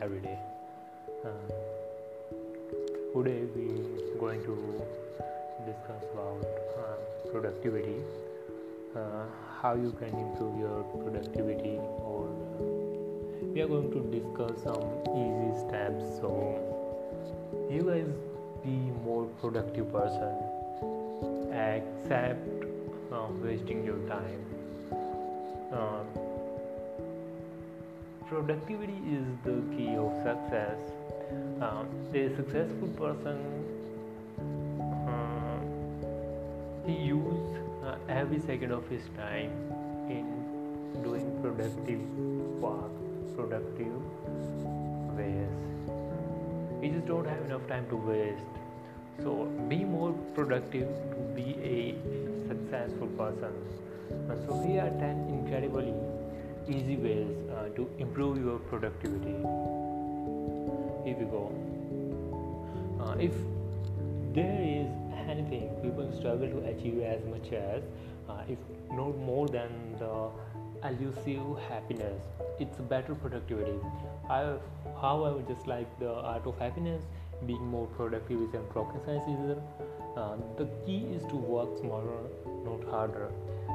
every day. Um, today we're going to discuss about uh, productivity, uh, how you can improve your productivity, or uh, we are going to discuss some easy steps so you guys be more productive person except uh, wasting your time. Productivity is the key of success. Uh, a successful person uh, he use uh, every second of his time in doing productive work, productive ways. We just don't have enough time to waste. So be more productive to be a successful person. So here are 10 incredibly easy ways uh, to improve your productivity. Here we go. Uh, if there is anything people struggle to achieve as much as, uh, if not more than the elusive happiness, it's better productivity. I, however, just like the art of happiness, being more productive is a rocket science. Uh, the key is to work smarter, not harder.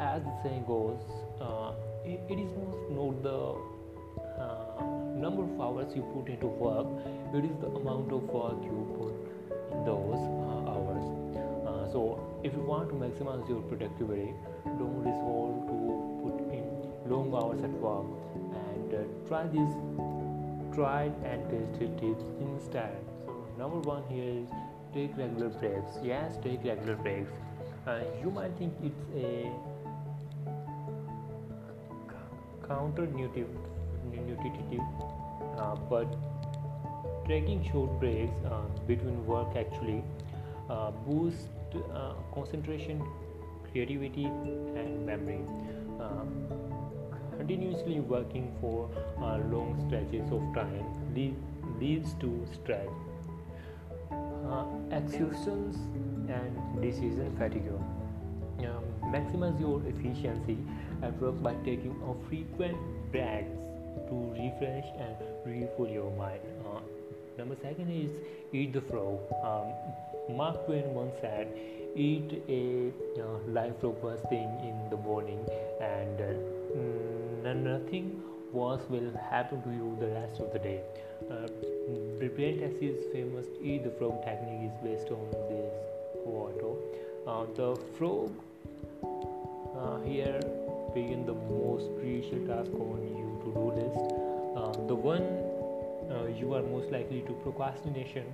As the saying goes, uh, it, is not the uh, number of hours you put into work, it is the amount of work you put in those uh, hours. Uh, so, if you want to maximize your productivity, don't resolve to put in long hours at work and uh, try these tried and tested tips instead. So, number one here is take regular breaks. Yes, take regular breaks. Uh, you might think it's a counterintuitive, uh, but taking short breaks uh, between work actually uh, boosts uh, concentration, creativity, and memory. Um, continuously working for uh, long stretches of time leads to stress, uh, exhaustion, and decision fatigue. Maximize your efficiency at work by taking a frequent breaks to refresh and refuel your mind. Uh, number second is eat the frog. Um, Mark Twain once said, "Eat a uh, live frog first thing in the morning, and uh, nothing worse will happen to you the rest of the day." Uh, Tracy's famous "Eat the frog" technique is based on this quote. Uh, the frog uh, here begin the most crucial task on your to-do list. Uh, the one uh, you are most likely to procrastination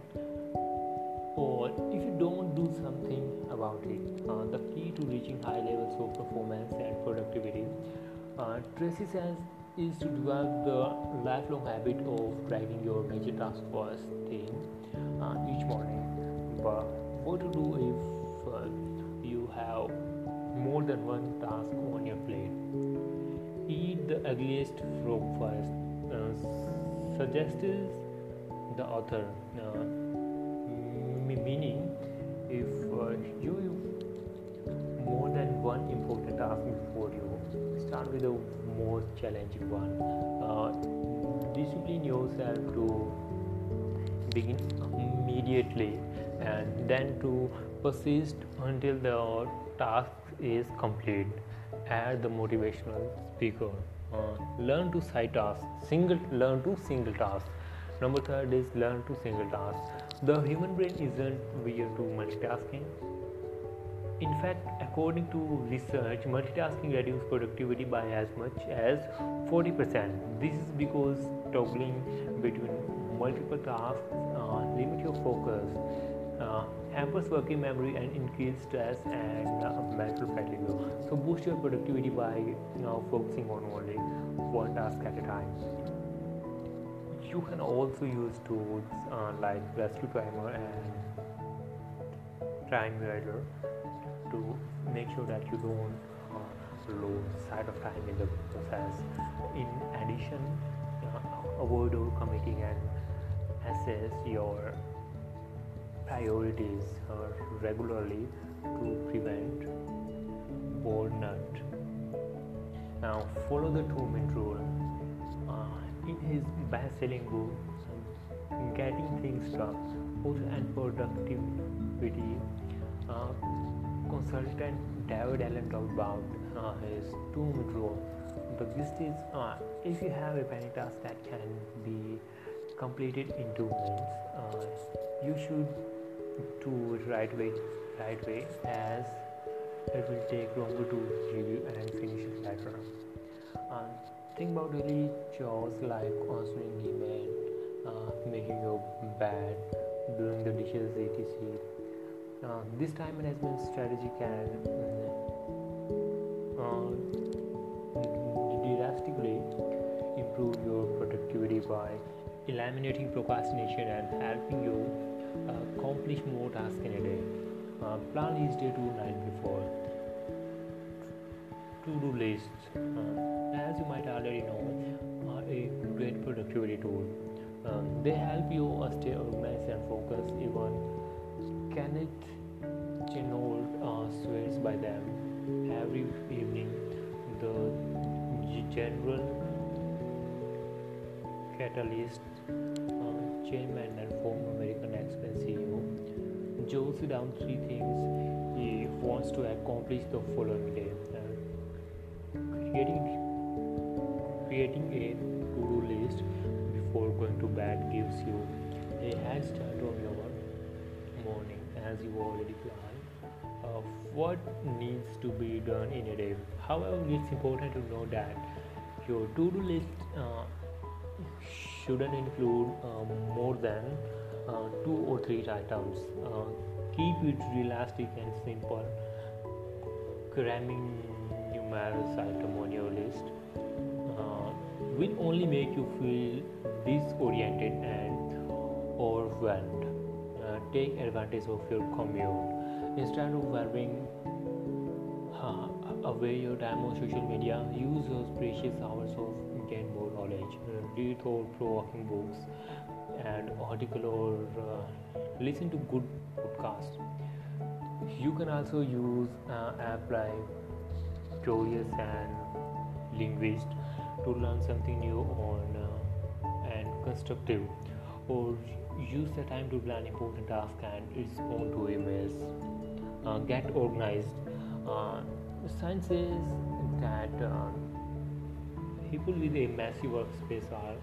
or if you don't do something about it uh, the key to reaching high levels of performance and productivity uh, tracy says is to develop the lifelong habit of writing your major task first thing uh, each morning. But what to do if more than one task on your plate. Eat the ugliest frog first, uh, suggests the author. Uh, meaning, if uh, you have more than one important task before you, start with the most challenging one. Uh, discipline yourself to begin immediately and then to persist until the task is complete. Add the motivational speaker. Uh, learn to side task single learn to single task. Number third is learn to single task. The human brain isn't weird to multitasking. In fact according to research multitasking reduces productivity by as much as 40% this is because toggling between multiple tasks uh, limit your focus uh, hampers working memory and increase stress and uh, mental fatigue. So boost your productivity by you know, focusing on only one task at a time. You can also use tools uh, like rescue timer and time radar to make sure that you don't uh, lose sight of time in the process. In addition, uh, avoid overcommitting and assess your priorities regularly to prevent burnout. Now, follow the two minute rule. Uh, in his best selling book, getting things done both and productivity uh, consultant David Allen talked about uh, his two-minute rule. The gist is, uh, if you have a penny task that can be completed in two minutes, uh, you should do it right way, right way, as it will take longer to review and finish it later. Uh, think about daily chores like answering email, uh, making your bed, doing the dishes, etc. Uh, this time management strategy can uh, drastically improve your productivity by eliminating procrastination and helping you accomplish more tasks in a day. Uh, plan each day to night before. To-do lists, uh, as you might already know, are a great productivity tool. Um, they help you stay organized and focused. Even Kenneth Chenault uh, swears by them. Every evening, the general catalyst uh, chairman and former Express CEO jots down three things he wants to accomplish the following day. Uh, creating creating a to-do list before going to bed gives you a head start on your morning as you already plan uh, what needs to be done in a day. However, it's important to know that your to-do list uh, shouldn't include uh, more than uh, two or three items. Uh, keep it realistic and simple. Cramming numerous items on your list uh, will only make you feel disoriented and overwhelmed. Uh, take advantage of your commute instead of wearing uh, away your time on social media. Use those precious hours of gain more knowledge. Read thought-provoking books and article or uh, listen to good podcasts. You can also use uh, app like Curious and Lingvist to learn something new on uh, and constructive or use the time to plan important tasks and respond to emails uh, get organized uh, science says that uh, people with a massive workspace are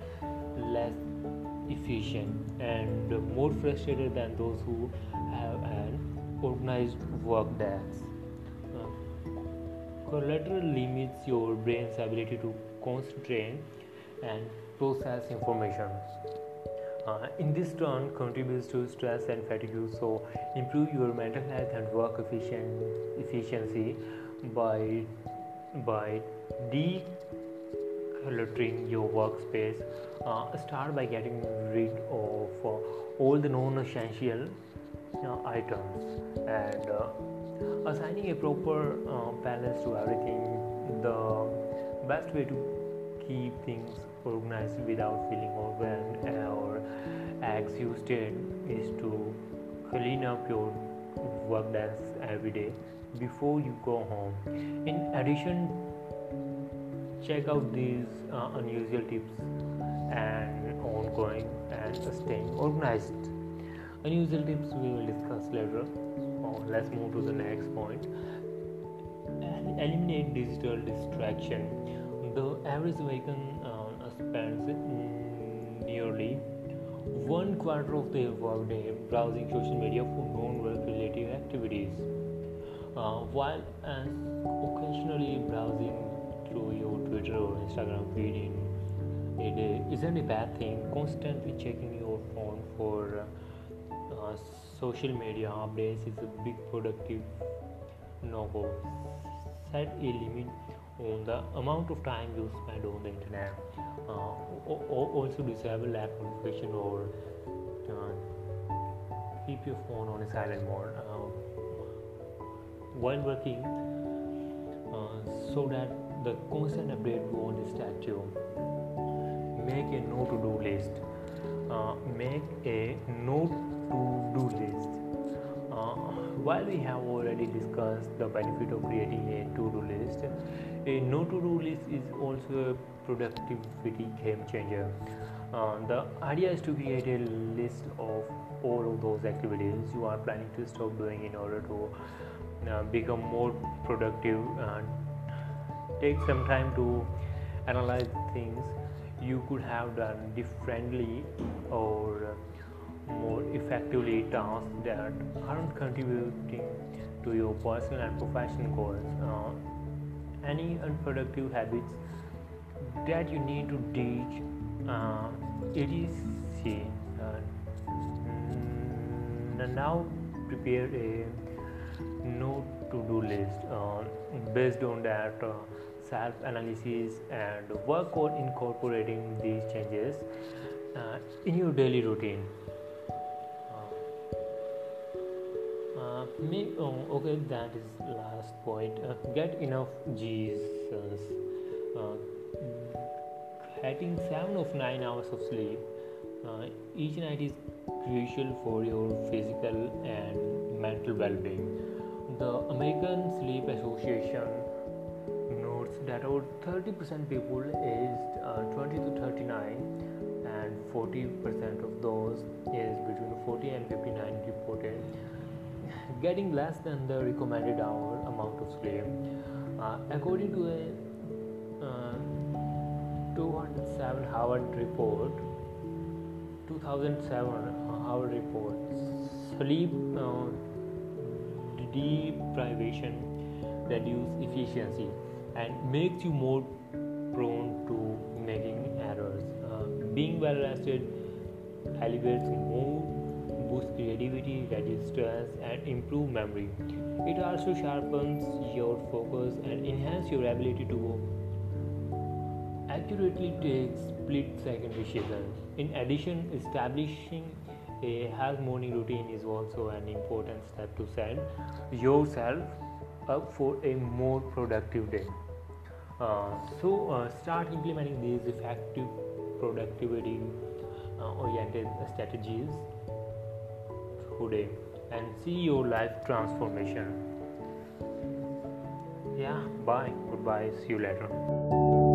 less efficient and more frustrated than those who have an organized work desk uh, collateral limits your brain's ability to concentrate and process information. Uh, in this turn contributes to stress and fatigue so improve your mental health and work efficient, efficiency by by decluttering your workspace uh, start by getting rid of uh, all the non-essential uh, items and uh, assigning a proper uh, balance to everything the best way to keep things organized without feeling overwhelmed or exhausted is to clean up your work desk every day before you go home. In addition, check out these uh, unusual tips and ongoing and staying organized. Unusual tips we will discuss later. Oh, let's move to the next point. Eliminate digital distraction. The average American uh, spends nearly one quarter of their workday browsing social media for non-work related activities, uh, while occasionally browsing through your Twitter or Instagram feed in a day isn't a bad thing. Constantly checking your phone for uh, social media updates is a big productive no-go. Set a limit on the amount of time you spend on the internet. Uh, also disable app notification or uh, keep your phone on a silent mode uh, while working uh, so that the constant update won't distract you. Make a no to do list. Uh, make a no to do list. Uh, while we have already discussed the benefit of creating a to-do list, a no to-do list is also a productivity game changer. Uh, the idea is to create a list of all of those activities you are planning to stop doing in order to uh, become more productive and take some time to analyze things you could have done differently or more effectively tasks that aren't contributing to your personal and professional goals. Uh, any unproductive habits that you need to ditch, uh, it is uh, now prepare a no to do list uh, based on that uh, self analysis and work on incorporating these changes uh, in your daily routine. Me oh, okay that is last point. Uh, get enough jesus. Uh, getting seven of nine hours of sleep uh, each night is crucial for your physical and mental well-being. The american sleep association that about 30% people aged uh, 20 to 39 and 40% of those aged between 40 and 59 reported getting less than the recommended hour amount of sleep. Uh, according to a uh, 207 Harvard report, 2007 Harvard report, sleep uh, deprivation reduces efficiency and makes you more prone to making errors. Uh, being well rested elevates mood boosts creativity, reduce stress, and improves memory. It also sharpens your focus and enhances your ability to accurately take split second decisions. In addition, establishing a health morning routine is also an important step to set yourself up for a more productive day. Uh, so, uh, start implementing these effective productivity uh, oriented strategies today and see your life transformation. Yeah, bye. Goodbye. See you later.